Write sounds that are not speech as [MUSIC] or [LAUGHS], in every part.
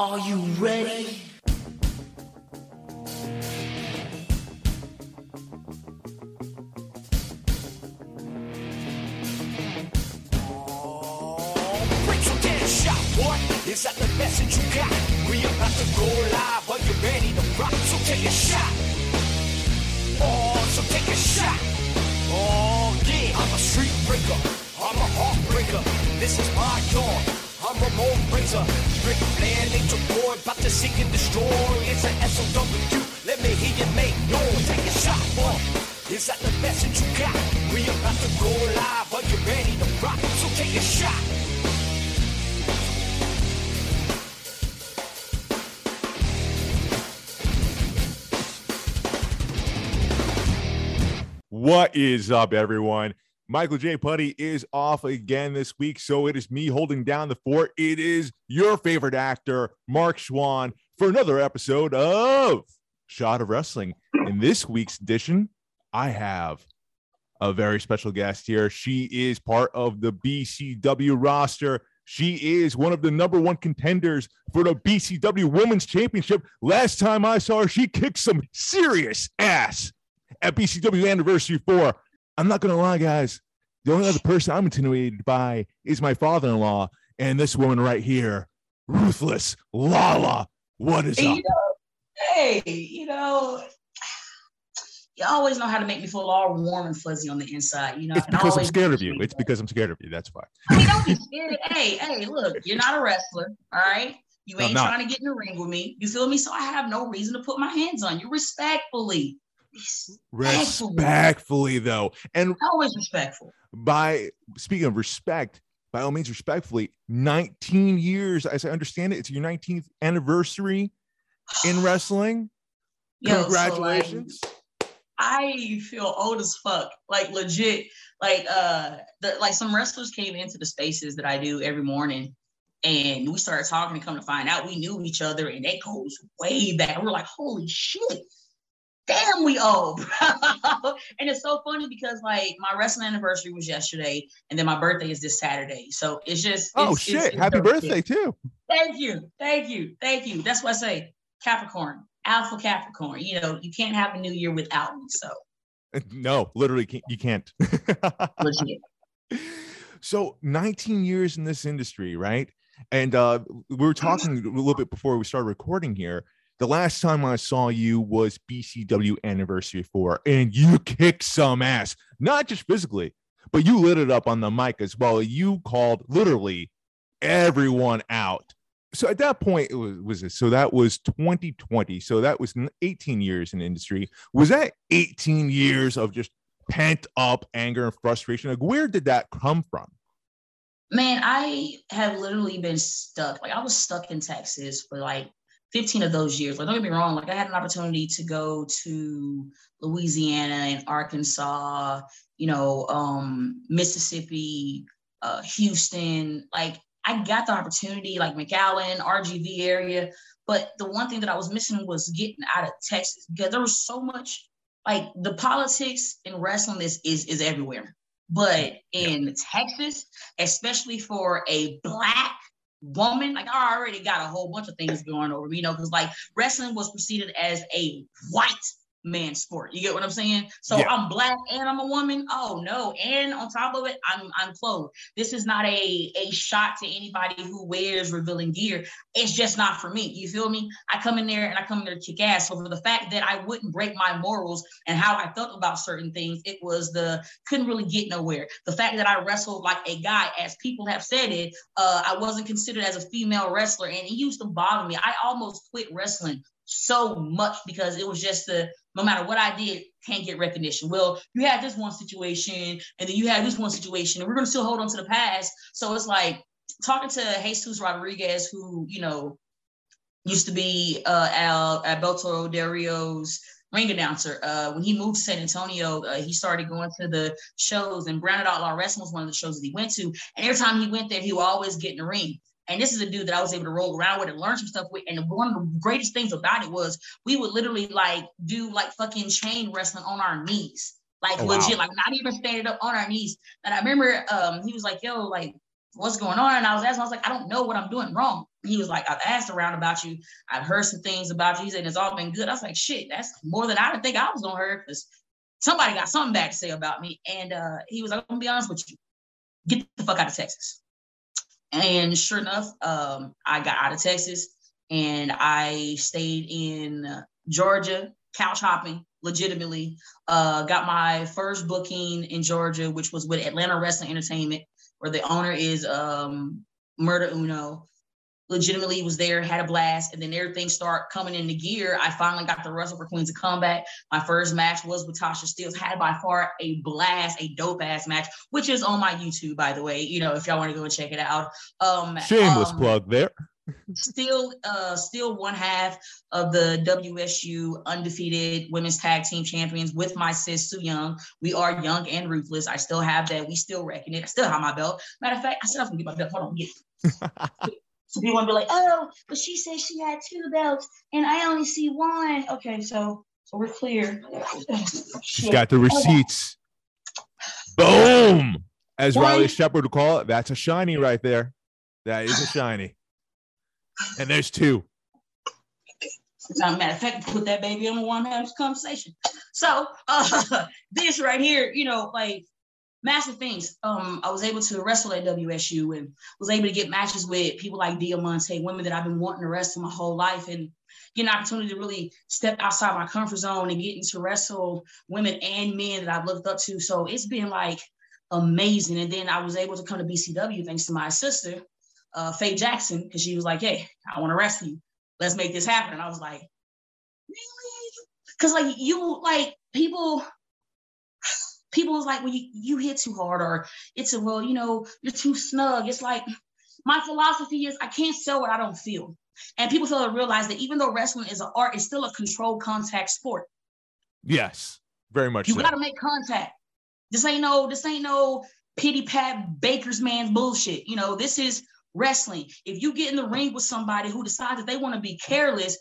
Are you ready? Is that the message you got? We about to go live. Are you ready to rock? So take a shot. Oh, so take a shot. Oh, yeah. I'm a street breaker. I'm a heartbreaker. This is my yard. I'm Ramon Razor. Boy, about to destroy. It's SOW. Let me hear you make noise. Take a shot, boy. Is that the message you got? We about to go live. Are you ready to rock? So take a shot. What is up, everyone? Michael J. Putty is off again this week, so it is me holding down the fort. It is your favorite actor, Mark Schwann, for another episode of Shot of Wrestling. In this week's edition, I have a very special guest here. She is part of the BCW roster. She is one of the number one contenders for the BCW Women's Championship. Last time I saw her, she kicked some serious ass at BCW Anniversary 4. I'm not going to lie, guys. The only other person I'm intimidated by is my father in law and this woman right here, Ruthless Lala. What is up? you know, hey, you know, you always know how to make me feel all warm and fuzzy on the inside. You know, It's because I'm scared of you. It's because I'm scared of you. That's why. I mean, don't be scared. hey, hey, look, you're not a wrestler, all right? You ain't trying to get in the ring with me. You feel me? So I have no reason to put my hands on you respectfully. Respectfully. Respectfully, though. And Always respectful. by speaking of respect, by all means, respectfully, 19 years, as I understand it, it's your 19th anniversary in [SIGHS] wrestling. Yo, so, like, Congratulations. I feel old as fuck. Like legit. Like uh the like some wrestlers came into the spaces that I do every morning and we started talking and come to find out we knew each other and that goes way back. We're like, holy shit. Damn, we old, [LAUGHS] and it's so funny because like my wrestling anniversary was yesterday, and then my birthday is this Saturday. So it's just oh, it's- shit. it's- it's Happy birthday, too. Thank you, thank you, thank you. That's what I say, Capricorn, Alpha Capricorn. You know, you can't have a new year without me. So [LAUGHS] No, literally, can't, you can't. [LAUGHS] so 19 years in this industry right and uh we were talking a little bit before we started recording here the last time i saw you was bcw anniversary 4 and you [LAUGHS] kicked some ass not just physically but you lit it up on the mic as well. You called literally everyone out. So at that point it was was it so that was 2020 so that was 18 years in industry. Was that 18 years of just pent up anger and frustration? Like where did that come from? Man, I have literally been stuck. Like I was stuck in Texas for like 15 of those years. Like don't get me wrong, like I had an opportunity to go to Louisiana and Arkansas, you know, um, Mississippi, uh, Houston. Like I got the opportunity, like McAllen, RGV area. But the one thing that I was missing was getting out of Texas because there was so much like the politics in wrestling is is, is everywhere. But in Texas, especially for a black woman, like I already got a whole bunch of things going over me, you know, because like wrestling was preceded as a white man sport. You get what I'm saying? So Yeah. I'm black and I'm a woman. Oh no. And on top of it, I'm I'm clothed. This is not a a shot to anybody who wears revealing gear. It's just not for me. You feel me? I come in there and I come in there to kick ass. So for the fact that I wouldn't break my morals and how I felt about certain things, it was the couldn't really get nowhere. The fact that I wrestled like a guy, as people have said it, uh, I wasn't considered as a female wrestler, and it used to bother me. I almost quit wrestling so much because it was just the no matter what I did, can't get recognition. Well, you had this one situation, and then you had this one situation, and we're gonna still hold on to the past. So it's like talking to Jesus Rodriguez, who you know used to be uh, Al Alberto Del Rio's ring announcer. Uh, when he moved to San Antonio, uh, he started going to the shows, and Branded Outlaw Wrestling was one of the shows that he went to. And every time he went there, he would always get in the ring. And this is a dude that I was able to roll around with and learn some stuff with. And one of the greatest things about it was we would literally like do like fucking chain wrestling on our knees. Like Oh, wow. legit, like not even standing up on our knees. And I remember um he was like, yo, like what's going on? And I was asking, I was like, I don't know what I'm doing wrong. He was like, I've asked around about you. I've heard some things about you. He said, it's all been good. I was like, shit, that's more than I didn't think I was going to hear because somebody got something bad to say about me. And uh, he was like, I'm going to be honest with you. Get the fuck out of Texas. And sure enough, um, I got out of Texas and I stayed in Georgia, couch hopping legitimately. Uh, got my first booking in Georgia, which was with Atlanta Wrestling Entertainment, where the owner is um, Murder Uno. Legitimately was there, had a blast, and then everything started coming into gear. I finally got the Wrestle for Queens of Combat. My first match was with Tasha Steelz. Had by far a blast, a dope ass match, which is on my YouTube, by the way. You know, if y'all want to go and check it out. Um, Shameless um, plug there. still uh still one half of the WSU undefeated women's tag team champions with my sis Su Yung. We are young and ruthless. I still have that. We still reckon it. I still have my belt. Matter of fact, I still have to get my belt. Hold on, get [LAUGHS] it. So people want to be like, oh, but she says she had two belts and I only see one. Okay, so so we're clear. She's got the receipts. Boom. As Riley Shepard would call it, that's a shiny right there. That is a shiny. And there's two. As a matter of fact, put that baby on the one half conversation. So uh, [LAUGHS] this right here, you know, like massive things. Um, I was able to wrestle at WSU and was able to get matches with people like Diamante, women that I've been wanting to wrestle my whole life, and get an opportunity to really step outside my comfort zone and getting to wrestle women and men that I've looked up to. So it's been like amazing. And then I was able to come to BCW thanks to my sister, uh, Faye Jackson, because she was like, "Hey, I want to wrestle you. Let's make this happen." And I was like, "Really?" Because like you, like people, people was like, "Well, you you hit too hard," or it's a well, you know, you're too snug. It's like my philosophy is I can't sell what I don't feel, and people fail to realize that even though wrestling is an art, it's still a controlled contact sport. Yes, very much. You so. got to make contact. This ain't no, this ain't no pity pat baker's man bullshit. You know, this is wrestling. If you get in the ring with somebody who decides that they want to be careless,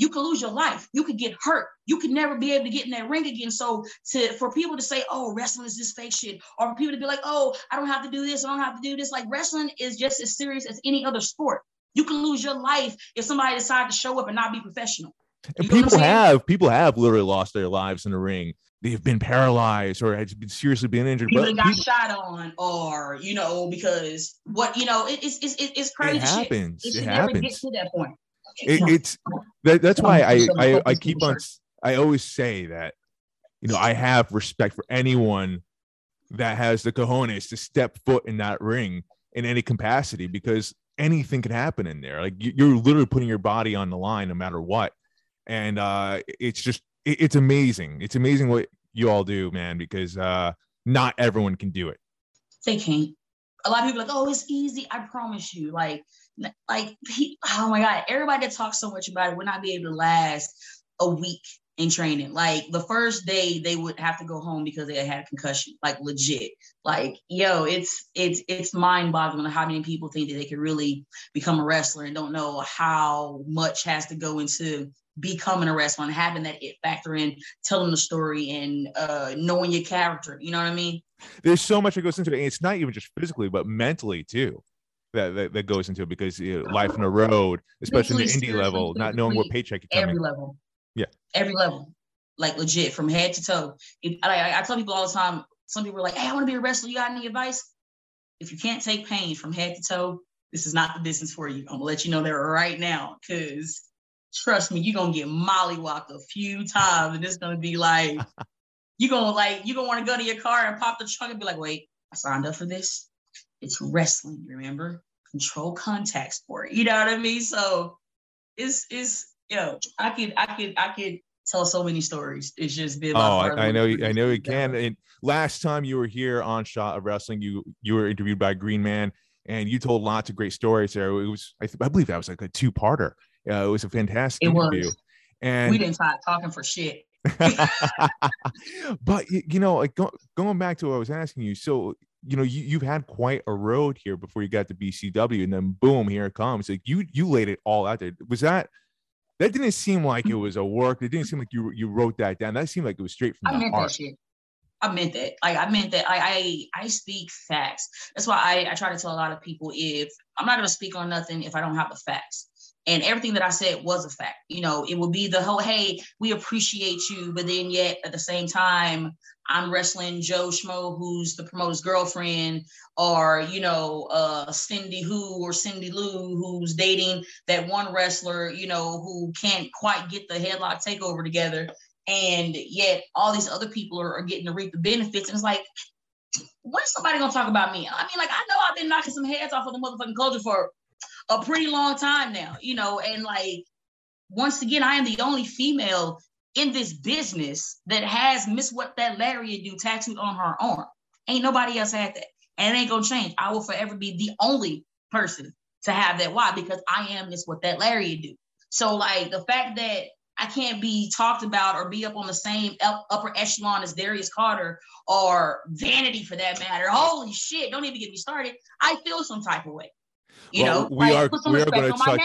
you could lose your life. You could get hurt. You could never be able to get in that ring again. So to for people to say, "Oh, wrestling is this fake shit," or for people to be like, "Oh, I don't have to do this. I don't have to do this," like wrestling is just as serious as any other sport. You can lose your life if somebody decides to show up and not be professional. And You people have people have literally lost their lives in the ring. They've been paralyzed or has been seriously been injured. People But got people- shot on, or you know, because what you know, it, it's it's it's crazy. it shit. happens. It It should never get to that point. It, it's that, that's why I, I I keep on I always say that you know I have respect for anyone that has the cojones to step foot in that ring in any capacity because anything can happen in there. Like you- you're literally putting your body on the line no matter what, and uh, it's just it- it's amazing. It's amazing what you all do, man, because uh, not everyone can do it. they can't. A lot of people are like, oh, it's easy. I promise you. Like, like, oh my God, everybody that talks so much about it would not be able to last a week in training. Like the first day they would have to go home because they had a concussion, like legit. Like, yo, it's it's it's mind-boggling how many people think that they could really become a wrestler and don't know how much has to go into becoming a wrestler and having that it factor in telling the story and uh knowing your character. You know what I mean? there's so much that goes into it. And it's not even just physically, but mentally too. That, that, that goes into it because you know, life on the [LAUGHS] road, especially in the indie level, not knowing what paycheck you're every level. Yeah. Every level. Like legit from head to toe. If, I, I- I tell people all the time, some people are like, hey, I want to be a wrestler. You got any advice? If you can't take pain from head to toe, this is not the business for you. I'm gonna let you know that right now. Cause trust me, you're gonna get mollywalked a few times, and it's gonna be like [LAUGHS] you're gonna like you're gonna want to go to your car and pop the trunk and be like, wait, I signed up for this. It's wrestling, remember? Control contact sport. You know what I mean? So it's it's yo, I could I could I could tell so many stories. It's just been Oh, by far the I, I know, you- I know you can. [LAUGHS] And last time you were here on Shot of Wrestling, you you were interviewed by Green Man, and you told lots of great stories there. It was, I, th- I believe, that was like a two parter. Uh, it was a fantastic It was. interview. And we didn't talk talking for shit. [LAUGHS] but you know, like go, going back to what I was asking you, so you know, you you've had quite a road here before you got to BCW, and then boom, here it comes. Like you you laid it all out there. Was that that didn't seem like it mm-hmm. was a work? It didn't seem like you you wrote that down. That seemed like it was straight from I the meant heart. that shit. I meant that. Like I meant that. I I, I speak facts. That's why I, I try to tell a lot of people if I'm not gonna speak on nothing if I don't have the facts. And everything that I said was a fact. You know, it would be the whole, hey, we appreciate you, but then yet at the same time, I'm wrestling Joe Schmo, who's the promoter's girlfriend, or you know, uh, Cindy Who or Cindy Lou, who's dating that one wrestler, you know, who can't quite get the headlock takeover together and yet all these other people are, are getting to reap the benefits. And it's like, when's somebody gonna talk about me? I mean, like I know I've been knocking some heads off of the motherfucking culture for a pretty long time now, you know, and like once again, I am the only female in this business that has Miss What That Lariat Do tattooed on her arm. Ain't nobody else had that. And it ain't gonna change. I will forever be the only person to have that. Why? Because I am Miss What That Lariat Do. So like the fact that I can't be talked about or be up on the same upper echelon as Darius Carter or Vanity for that matter. Holy shit! Don't even get me started. I feel some type of way. You well, know, we like, are we are going to touch.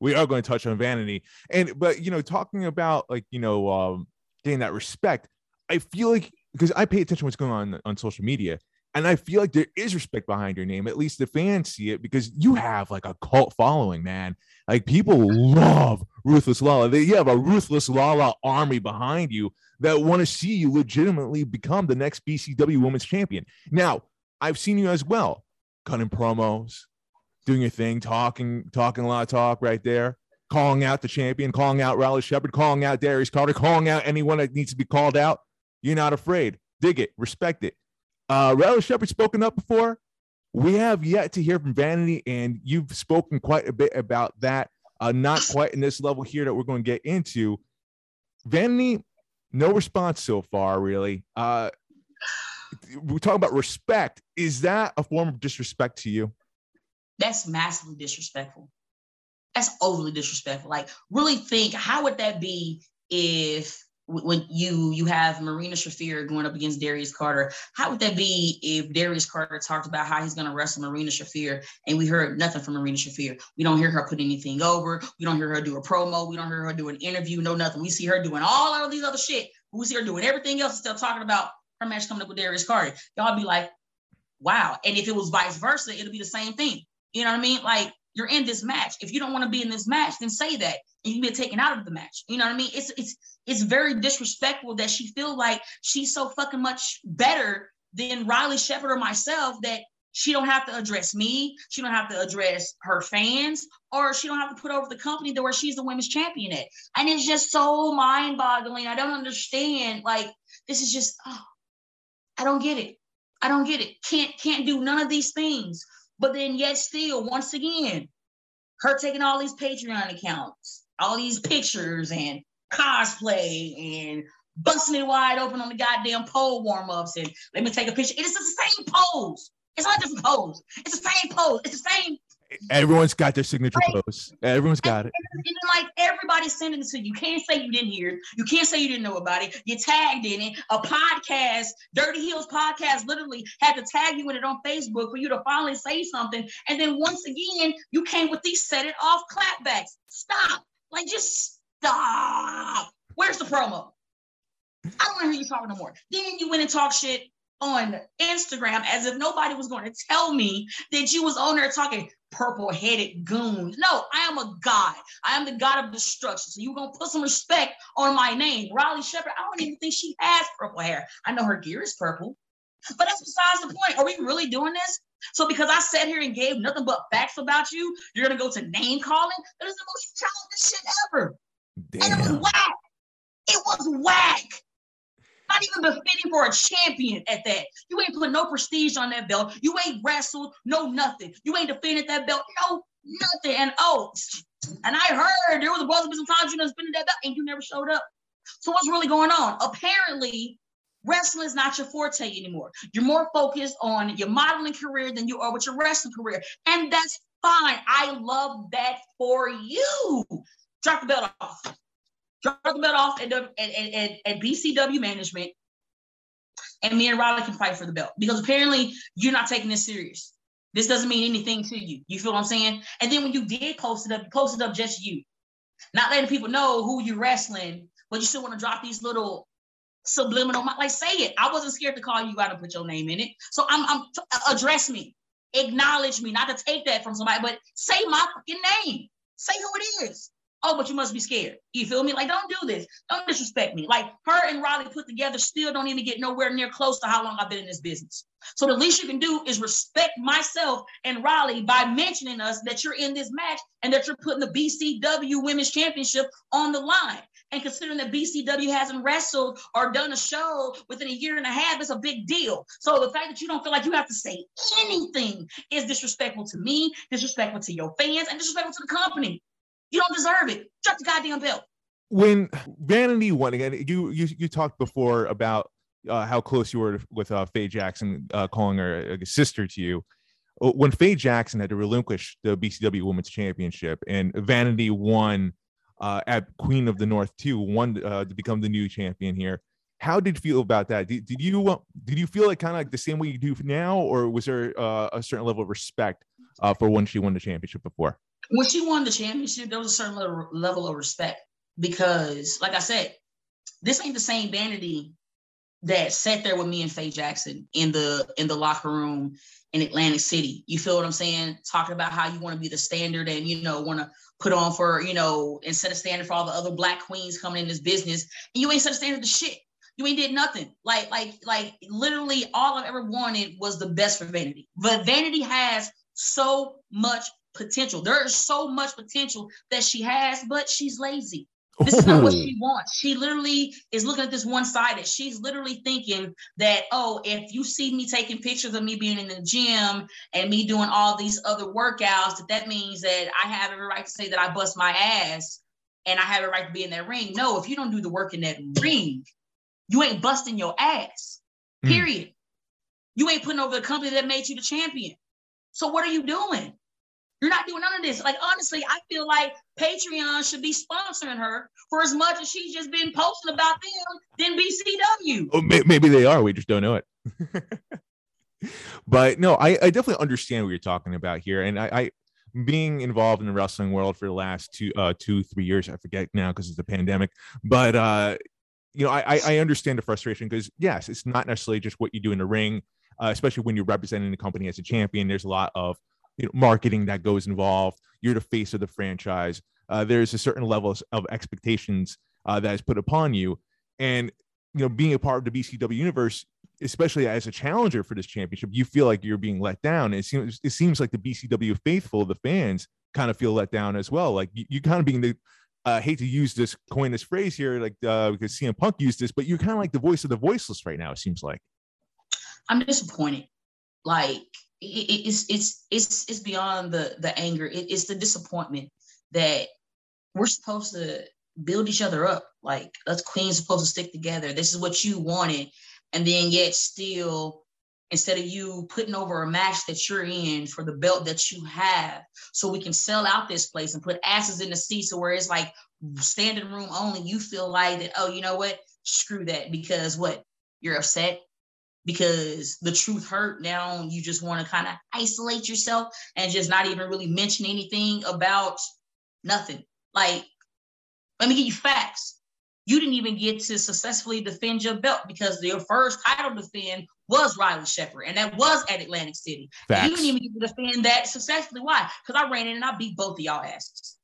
We are going to touch on Vanity, and but you know, talking about like you know, um, getting that respect. I feel like because I pay attention to what's going on on social media, and I feel like there is respect behind your name. At least the fans see it because you have like a cult following, man. Like people love Ruthless Lala. They, you have a Ruthless Lala army behind you that want to see you legitimately become the next BCW Women's Champion. Now, I've seen you as well, cutting promos, doing your thing, talking, talking a lot of talk right there, calling out the champion, calling out Riley Shepard, calling out Darius Carter, calling out anyone that needs to be called out. You're not afraid. Dig it, respect it. Uh, Riley Shepard spoken up before. We have yet to hear from Vanity, and you've spoken quite a bit about that. Uh, not quite in this level here that we're going to get into. Vanity, no response so far, really. Uh, we talk about respect. Is that a form of disrespect to you? That's massively disrespectful. That's overly disrespectful. Like, really think how would that be if when you you have Marina Shafir going up against Darius Carter, how would that be if Darius Carter talked about how he's going to wrestle Marina Shafir and we heard nothing from Marina Shafir? We don't hear her put anything over. We don't hear her do a promo. We don't hear her do an interview. No nothing. We see her doing all of these other shit. We see her doing everything else still talking about her match coming up with Darius Carter. Y'all be like, wow. And if it was vice versa, it'll be the same thing. You know what I mean? Like you're in this match. If you don't want to be in this match, then say that. And you be taken out of the match. You know what I mean? It's it's it's very disrespectful that she feel like she's so fucking much better than Riley Shepard or myself that she don't have to address me. She don't have to address her fans, or she don't have to put over the company to where she's the women's champion at. And it's just so mind-boggling. I don't understand. Like this is just, oh, I don't get it. I don't get it. Can't can't do none of these things. But then yet still, once again, her taking all these Patreon accounts, all these pictures and cosplay and busting it wide open on the goddamn pole warm-ups and let me take a picture. It is the same pose. It's not a different pose. It's the same pose. It's the same Everyone's got their signature right. pose. Everyone's got it. And, and, like everybody's sending it to you. You can't say you didn't hear it. You can't say you didn't know about it. You tagged in it. A podcast, Dirty Heels podcast, literally had to tag you in it on Facebook for you to finally say something. And then once again, you came with these set it off clapbacks. Stop. Like just stop. Where's the promo? I don't want to hear you talking no more. Then you went and talked shit on Instagram as if nobody was going to tell me that you was on there talking purple headed goons. No, I am a god. I am the god of destruction. So you're gonna put some respect on my name. Riley Shepard, I don't even think she has purple hair. I know her gear is purple, but that's besides the point. Are we really doing this? So because I sat here and gave nothing but facts about you, you're gonna go to name calling? That is the most childish shit ever. Damn. And it was whack. It was whack not even befitting for a champion at that. You ain't put no prestige on that belt. You ain't wrestled, no nothing. You ain't defended that belt, no nothing. And oh, and I heard there was a to be some times you done defended that belt and you never showed up. So what's really going on? Apparently, wrestling is not your forte anymore. You're more focused on your modeling career than you are with your wrestling career, and that's fine. I love that for you. Drop the belt off drop the belt off at, at, at, at BCW management, and me and Riley can fight for the belt because apparently you're not taking this serious. This doesn't mean anything to you. You feel what I'm saying? And then when you did post it up, you posted up just you, not letting people know who you're wrestling, but you still want to drop these little subliminal, like say it. I wasn't scared to call you out and put your name in it. So I'm, I'm uh, address me, acknowledge me, not to take that from somebody, but say my fucking name. Say who it is. Oh, but you must be scared. You feel me? Like, don't do this. Don't disrespect me. Like her and Riley put together still don't even get nowhere near close to how long I've been in this business. So the least you can do is respect myself and Riley by mentioning us that you're in this match and that you're putting the BCW Women's Championship on the line. And considering that BCW hasn't wrestled or done a show within a year and a half, it's a big deal. So the fact that you don't feel like you have to say anything is disrespectful to me, disrespectful to your fans, and disrespectful to the company. You don't deserve it. Drop the goddamn belt. When Vanity won again, you you you talked before about uh, how close you were with uh, Faye Jackson, uh, calling her a sister to you. Uh, when Faye Jackson had to relinquish the BCW Women's Championship and Vanity won uh, at Queen of the North too, won uh, to become the new champion here. How did you feel about that? Did, did you did you feel like kind of like the same way you do now, or was there a certain level of respect for when she won the championship before? When she won the championship, there was a certain level of respect because, like I said, this ain't the same vanity that sat there with me and Faye Jackson in the in the locker room in Atlantic City. You feel what I'm saying? Talking about how you want to be the standard and you know want to put on for you know and set a standard for all the other black queens coming in this business, and you ain't set a standard to shit. You ain't did nothing. Like like like literally all I've ever wanted was the best for Vanity. But Vanity has so much potential. There is so much potential that she has, but she's lazy. This is not what she wants. She literally is looking at this one sided. She's literally thinking that, oh, if you see me taking pictures of me being in the gym and me doing all these other workouts, that that means that I have every right to say that I bust my ass and I have a right to be in that ring. No, if you don't do the work in that ring, you ain't busting your ass. Hmm. Period. Mm. You ain't putting over the company that made you the champion. So what are you doing? You're not doing none of this. Like honestly, I feel like Patreon should be sponsoring her for as much as she's just been posting about them than BCW. Oh, maybe they are. We just don't know it. [LAUGHS] but no, I, I, definitely understand what you're talking about here, and I, I being involved in the wrestling world for the last two uh two three years i forget now because it's the pandemic but uh you know i i understand the frustration because yes it's not necessarily just what you do in the ring uh, especially when you're representing the company as a champion there's a lot of you know, marketing that goes involved. You're the face of the franchise. Uh, there's a certain level of expectations uh, that is put upon you, and you know, being a part of the BCW universe, especially as a challenger for this championship, you feel like you're being let down. It seems it seems like the BCW faithful, the fans, kind of feel let down as well. Like you, you kind of being the I uh, hate to use this coin this phrase here, like uh, because CM Punk used this, but you're kind of like the voice of the voiceless right now. It seems like. I'm disappointed. Like it's it's it's it's beyond the the anger. It, it's the disappointment that we're supposed to build each other up. Like us queens supposed to stick together. This is what you wanted, and then yet still instead of you putting over a match that you're in for the belt that you have so we can sell out this place and put asses in the seats so where it's like standing room only you feel like that oh you know what screw that because what you're upset because the truth hurt. Now you just want to kind of isolate yourself and just not even really mention anything about nothing. Like, let me give you facts. You didn't even get to successfully defend your belt because your first title defend was Riley Shepard, and that was at Atlantic City. You didn't even get to defend that successfully. Why? Because I ran in and I beat both of y'all asses.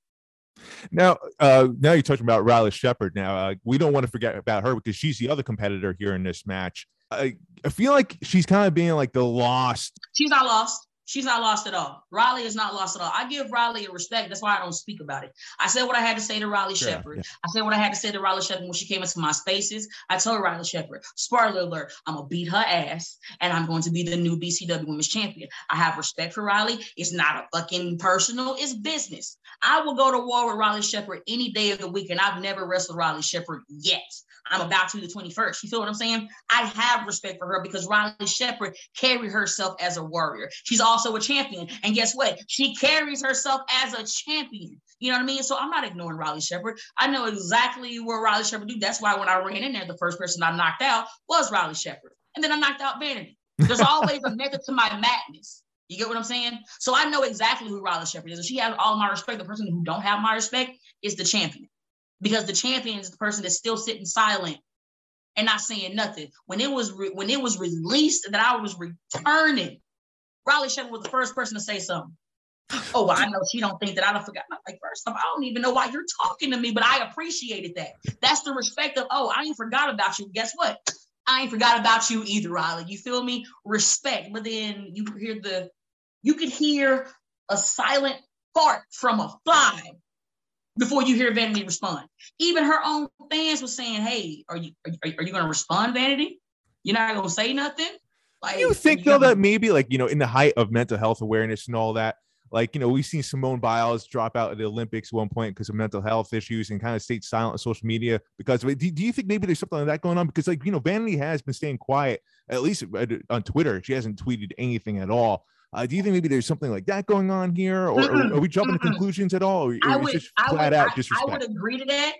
Now, uh, now you're talking about Riley Shepard. Now, uh, we don't want to forget about her because she's the other competitor here in this match. I, I feel like she's kind of being like the lost. She's not lost. She's not lost at all. Riley is not lost at all. I give Riley a respect. That's why I don't speak about it. I said what I had to say to Riley sure, Shepard. Yeah. I said what I had to say to Riley Shepard when she came into my spaces. I told Riley Shepard, spoiler alert, I'm gonna beat her ass and I'm going to be the new BCW Women's Champion. I have respect for Riley. It's not a fucking personal, it's business. I will go to war with Riley Shepard any day of the week, and I've never wrestled Riley Shepard yet. I'm about to the 21st. You feel what I'm saying? I have respect for her because Riley Shepard carried herself as a warrior. She's also a champion. And guess what? She carries herself as a champion. You know what I mean? So I'm not ignoring Riley Shepard. I know exactly what Riley Shepard do. That's why when I ran in there, the first person I knocked out was Riley Shepard. And then I knocked out Vanity. There's always a method to my madness. You get what I'm saying? So I know exactly who Riley Shepard is. And she has all my respect. The person who don't have my respect is the champion because the champion is the person that's still sitting silent and not saying nothing. When it was re- when it was released that I was returning, Riley Shepard was the first person to say something. Oh, well, I know she don't think that I don't forgot. I'm like, first off, I don't even know why you're talking to me, but I appreciated that. That's the respect of, oh, I ain't forgot about you. Guess what? I ain't forgot about you either, Riley. You feel me? Respect. But then you hear the, you could hear a silent fart from a fly before you hear Vanity respond. Even her own fans were saying, "Hey, are you are, are you going to respond, Vanity? You're not going to say nothing." Like, you think though gonna... that maybe like you know in the height of mental health awareness and all that, like you know we've seen Simone Biles drop out of the Olympics one point because of mental health issues and kind of stayed silent on social media because. Do, do you think maybe there's something like that going on? Because like you know Vanity has been staying quiet at least uh, on Twitter. She hasn't tweeted anything at all. Uh, do you think maybe there's something like that going on here, or, or are we jumping to conclusions at all? Or, I would, just flat I would, out I, I would agree to that.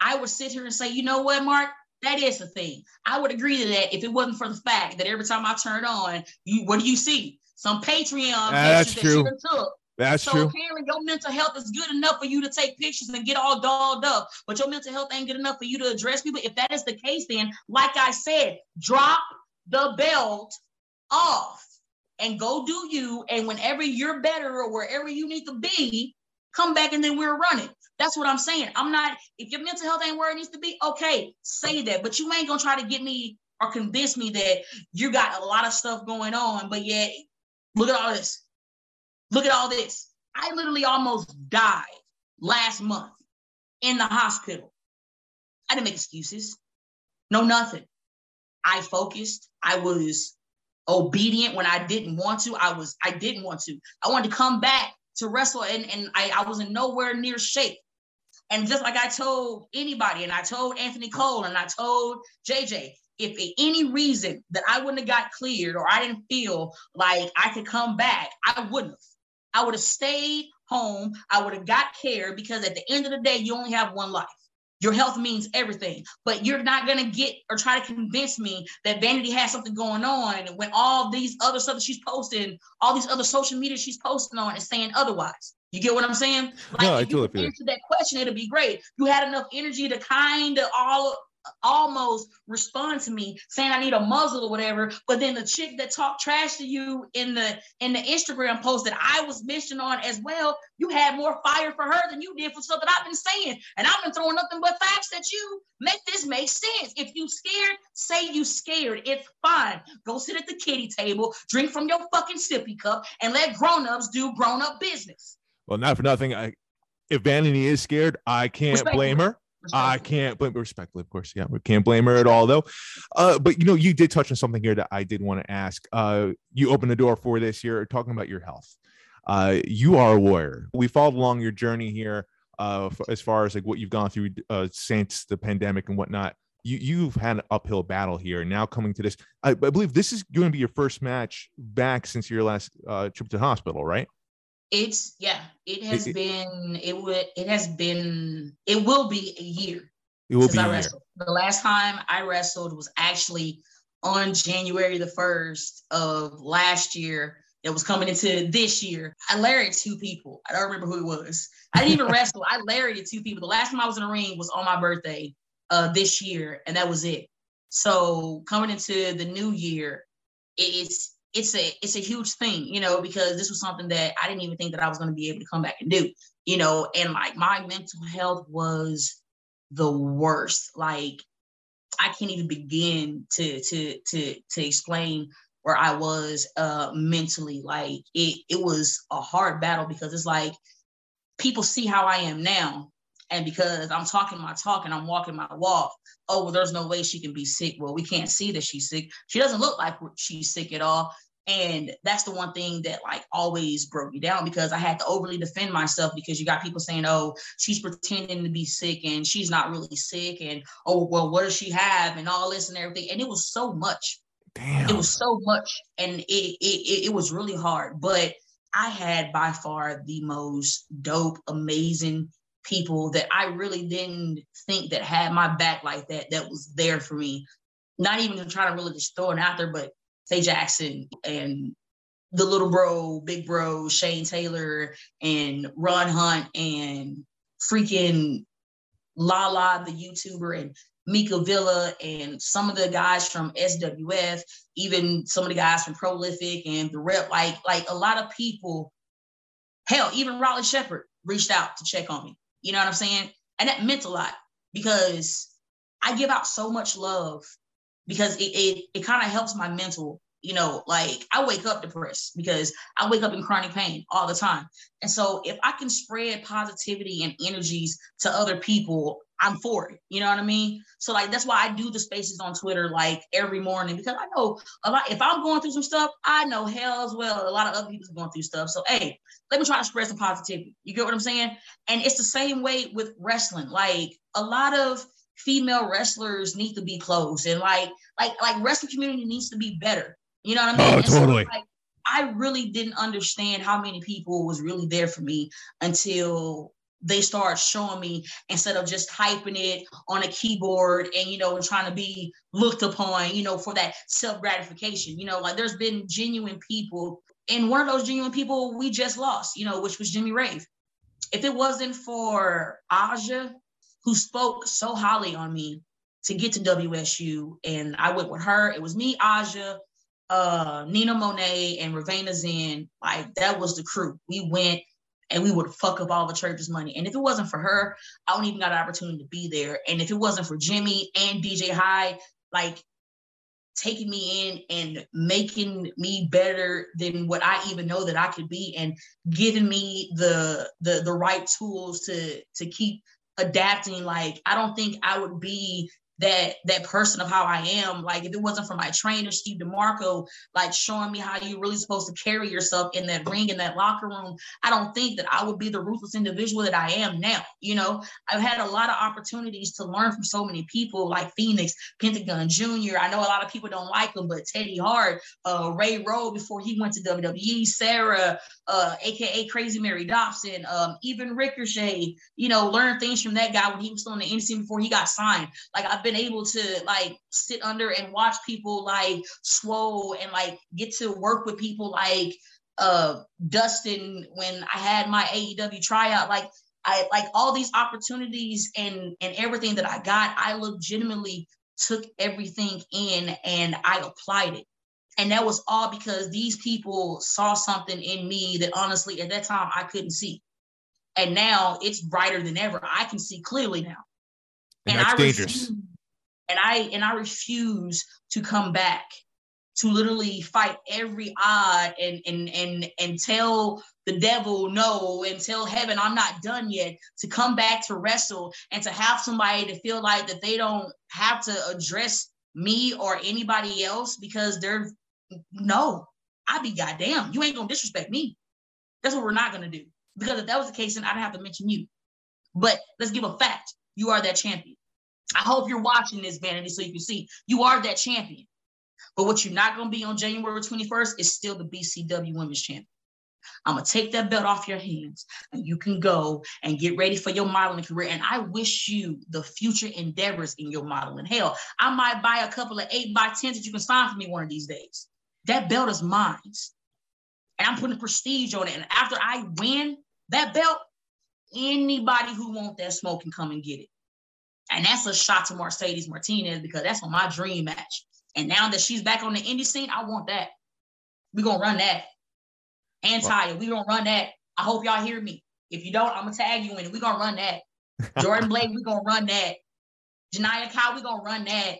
I would sit here and say, you know what, Mark, that is the thing. I would agree to that if it wasn't for the fact that every time I turn on, you what do you see? Some Patreon uh, that's true. That took. That's so true. apparently your mental health is good enough for you to take pictures and get all dolled up, but your mental health ain't good enough for you to address people. If that is the case, then like I said, drop the belt off and go do you. And whenever you're better or wherever you need to be, come back and then we're running. That's what I'm saying. I'm not, if your mental health ain't where it needs to be, okay, say that. But you ain't gonna try to get me or convince me that you got a lot of stuff going on, but yet look at all this. Look at all this. I literally almost died last month in the hospital. I didn't make excuses. No, nothing. I focused. I was obedient when I didn't want to. I was, I didn't want to. I wanted to come back to wrestle and, and I, I was in nowhere near shape. And just like I told anybody, and I told Anthony Cole and I told JJ, if for any reason that I wouldn't have got cleared or I didn't feel like I could come back, I wouldn't have. I would have stayed home. I would have got care because at the end of the day, you only have one life. Your health means everything, but you're not gonna get or try to convince me that Vanity has something going on when all these other stuff that she's posting, all these other social media she's posting on is saying otherwise. You get what I'm saying? Like, no, I totally feel answer that question, it'll be great. You had enough energy to kind of all almost respond to me saying I need a muzzle or whatever. But then the chick that talked trash to you in the in the Instagram post that I was mentioned on as well, you had more fire for her than you did for stuff that I've been saying. And I've been throwing nothing but facts at you. Make this make sense. If you scared, say you scared. It's fine. Go sit at the kitty table, drink from your fucking sippy cup, and let grown-ups do grown-up business. Well, not for nothing. I if Vanity is scared, I can't blame her. I can't blame respectfully, of course. Yeah, we can't blame her at all, though. Uh, but you know, you did touch on something here that I did want to ask. Uh, you opened the door for this here, talking about your health. Uh, you are a warrior. We followed along your journey here, uh, as far as like what you've gone through uh, since the pandemic and whatnot. You you've had an uphill battle here. Now coming to this, I, I believe this is going to be your first match back since your last uh, trip to the hospital, right? It's yeah, it has it, been it would it has been it will be a year. It will be I wrestled. The last time I wrestled was actually on January the 1st of last year. It was coming into this year. I lariated two people. I don't remember who it was. I didn't even [LAUGHS] wrestle. I lariated two people. The last time I was in the ring was on my birthday uh, this year, and that was it. So coming into the new year, it's it's a it's a huge thing, you know, because this was something that I didn't even think that I was going to be able to come back and do, you know, and like my mental health was the worst. Like I can't even begin to to to to explain where I was uh mentally. Like it it was a hard battle because it's like people see how I am now and because I'm talking my talk and I'm walking my walk, oh, well, there's no way she can be sick. Well, we can't see that she's sick. She doesn't look like she's sick at all. And that's the one thing that like always broke me down because I had to overly defend myself because you got people saying, oh, she's pretending to be sick and she's not really sick. And oh, well, what does she have? And all this and everything. And it was so much. Damn. It was so much. And it, it, it, it was really hard. But I had by far the most dope, amazing people that I really didn't think that had my back like that, that was there for me. Not even to try to really just throw it out there, but Faye Jackson and the little bro, big bro, Shane Taylor and Ron Hunt and freaking Lala, the YouTuber, and Mika Villa and some of the guys from SWF, even some of the guys from Prolific and the rep, like like a lot of people, hell, even Riley Shepard reached out to check on me. You know what I'm saying? And that meant a lot because I give out so much love because it it, it kind of helps my mental you know, like I wake up depressed because I wake up in chronic pain all the time. And so if I can spread positivity and energies to other people, I'm for it. You know what I mean? So like that's why I do the spaces on Twitter like every morning because I know a lot if I'm going through some stuff, I know hell as well. A lot of other people's going through stuff. So hey, let me try to spread some positivity. You get what I'm saying? And it's the same way with wrestling. Like a lot of female wrestlers need to be closed and like like like wrestling community needs to be better you know what I mean? Oh, and totally. So, like, I really didn't understand how many people was really there for me until they start showing me instead of just typing it on a keyboard and you know trying to be looked upon you know for that self gratification you know like there's been genuine people and one of those genuine people we just lost you know which was jimmy rave if it wasn't for aja who spoke so highly on me to get to wsu and i went with her it was me aja uh, Nina Monet and Ravana Zen, like that was the crew. We went and we would fuck up all the church's money. And if it wasn't for her, I wouldn't even got an opportunity to be there. And if it wasn't for Jimmy and DJ Hyde, like taking me in and making me better than what I even know that I could be and giving me the the the right tools to to keep adapting like I don't think I would be that that person of how I am. Like if it wasn't for my trainer, Steve DeMarco, like showing me how you're really supposed to carry yourself in that ring, in that locker room, I don't think that I would be the ruthless individual that I am now. You know, I've had a lot of opportunities to learn from so many people like Phoenix, Pentagon Jr. I know a lot of people don't like him, but Teddy Hart, uh, Ray Rowe before he went to WWE, Sarah, uh, aka Crazy Mary Dobson, um, even Ricochet, you know, learn things from that guy when he was still in the scene before he got signed. Like I've been been able to like sit under and watch people like swole and like get to work with people like uh Dustin when I had my AEW tryout. Like I like all these opportunities and and everything that I got, I legitimately took everything in and I applied it. And that was all because these people saw something in me that honestly at that time I couldn't see. And now it's brighter than ever. I can see clearly now. And, and that's I dangerous. Refuse, and I and I refuse to come back to literally fight every odd and and and and tell the devil no and tell heaven I'm not done yet to come back to wrestle and to have somebody to feel like that they don't have to address me or anybody else because they're no I'd be goddamn you ain't gonna disrespect me that's what we're not gonna do because if that was the case then I'd have to mention you but let's give a fact you are that champion I hope you're watching this, Vanity, so you can see you are that champion. But what you're not to be on January 21st is still the BCW Women's Champion. I'm to take that belt off your hands and you can go and get ready for your modeling career. And I wish you the future endeavors in your modeling. Hell, I might buy a couple of eight by 10s that you can sign for me one of these days. That belt is mine. And I'm putting prestige on it. And after I win that belt, anybody who wants that smoke can come and get it. And that's a shot to Mercedes Martinez because that's on my dream match. And now that she's back on the indie scene, I want that. We're gonna run that. And Taya, we're gonna run that. I hope y'all hear me. If you don't, I'm gonna tag you in it. We're gonna run that. [LAUGHS] Jordan Blake, we're gonna run that. Janaya Kyle, we're gonna run that.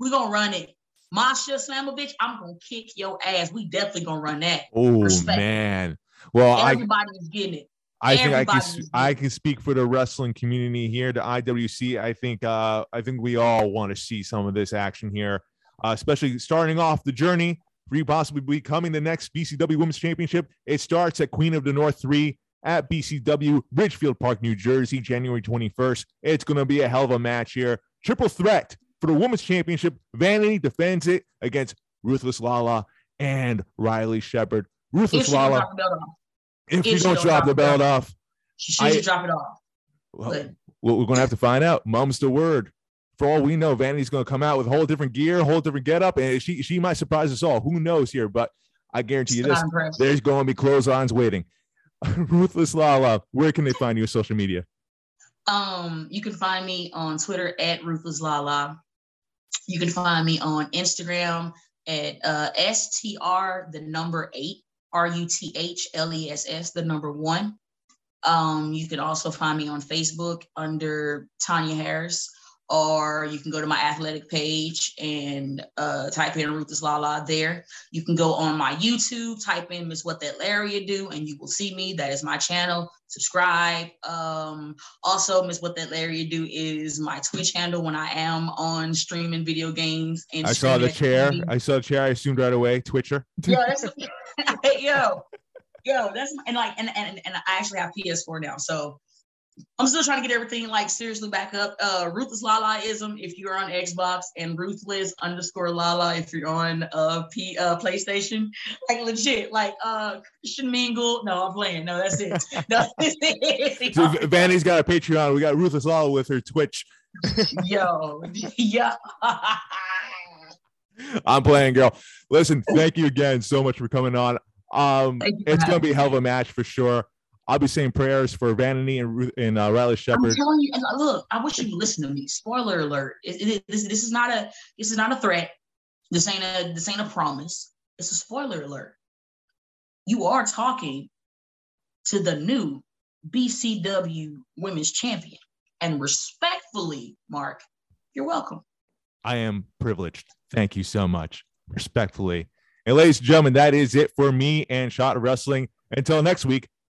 We're gonna run it. Masha Slamovich, I'm gonna kick your ass. We definitely gonna run that. Oh man. Well, everybody I, is getting it. I think I can I can speak for the wrestling community here, the IWC. I think uh, I think we all want to see some of this action here, uh, especially starting off the journey for you possibly becoming the next BCW Women's Championship. It starts at Queen of the North three at BCW Ridgefield Park, New Jersey, January 21st. It's going to be a hell of a match here. Triple threat for the Women's Championship. Vanity defends it against Ruthless Lala and Riley Shepard. Ruthless Lala if, if you don't drop, the belt off, she should drop it off. Well, we're going to have to find out. Mum's the word. For all we know, Vanity's going to come out with a whole different gear, a whole different getup, and she she might surprise us all. Who knows here? But I guarantee you this: there's going to be clotheslines waiting. [LAUGHS] Ruthless Lala, where can they find you on social media? Um, you can find me on Twitter at Ruthless Lala. You can find me on Instagram at uh, STR, the number eight, R U T H L E S S, the number one. Um, you can also find me on Facebook under Tanya Harris or you can go to my athletic page and uh, type in Ruthless Lala there. You can go on my YouTube, type in Miss What That Larry Do, and you will see me. That is my channel. Subscribe. Um, also, Miss What That Larry Do is my Twitch handle when I am on streaming video games. And I saw the chair. I saw the chair. I assumed right away. Twitcher. [LAUGHS] Yo, that's [LAUGHS] yo, yo, that's my, and like and and and I actually have PS4 now, so I'm still trying to get everything like seriously back up. Uh, ruthless Lalaism if you're on Xbox, and ruthless underscore Lala if you're on uh, P uh, PlayStation. Like legit, like uh Christian Mingle. No, I'm playing. No, that's it. [LAUGHS] No, [LAUGHS] so Vanny's got a Patreon. We got ruthless Lala with her Twitch. [LAUGHS] Yo, yeah. I'm playing, girl. Listen, thank you again so much for coming on. Um, it's gonna be a hell of a match for sure. I'll be saying prayers for Vanity and, and uh, Riley Shepard. I'm telling you, and look, I wish you would listen to me. Spoiler alert: it, it, this, this is not a this is not a threat. This ain't a this ain't a promise. It's a spoiler alert. You are talking to the new BCW Women's Champion, and respectfully, Mark, you're welcome. I am privileged. Thank you so much. Respectfully. And ladies and gentlemen, that is it for me and Shot Wrestling. Until next week,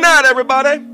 Night, everybody.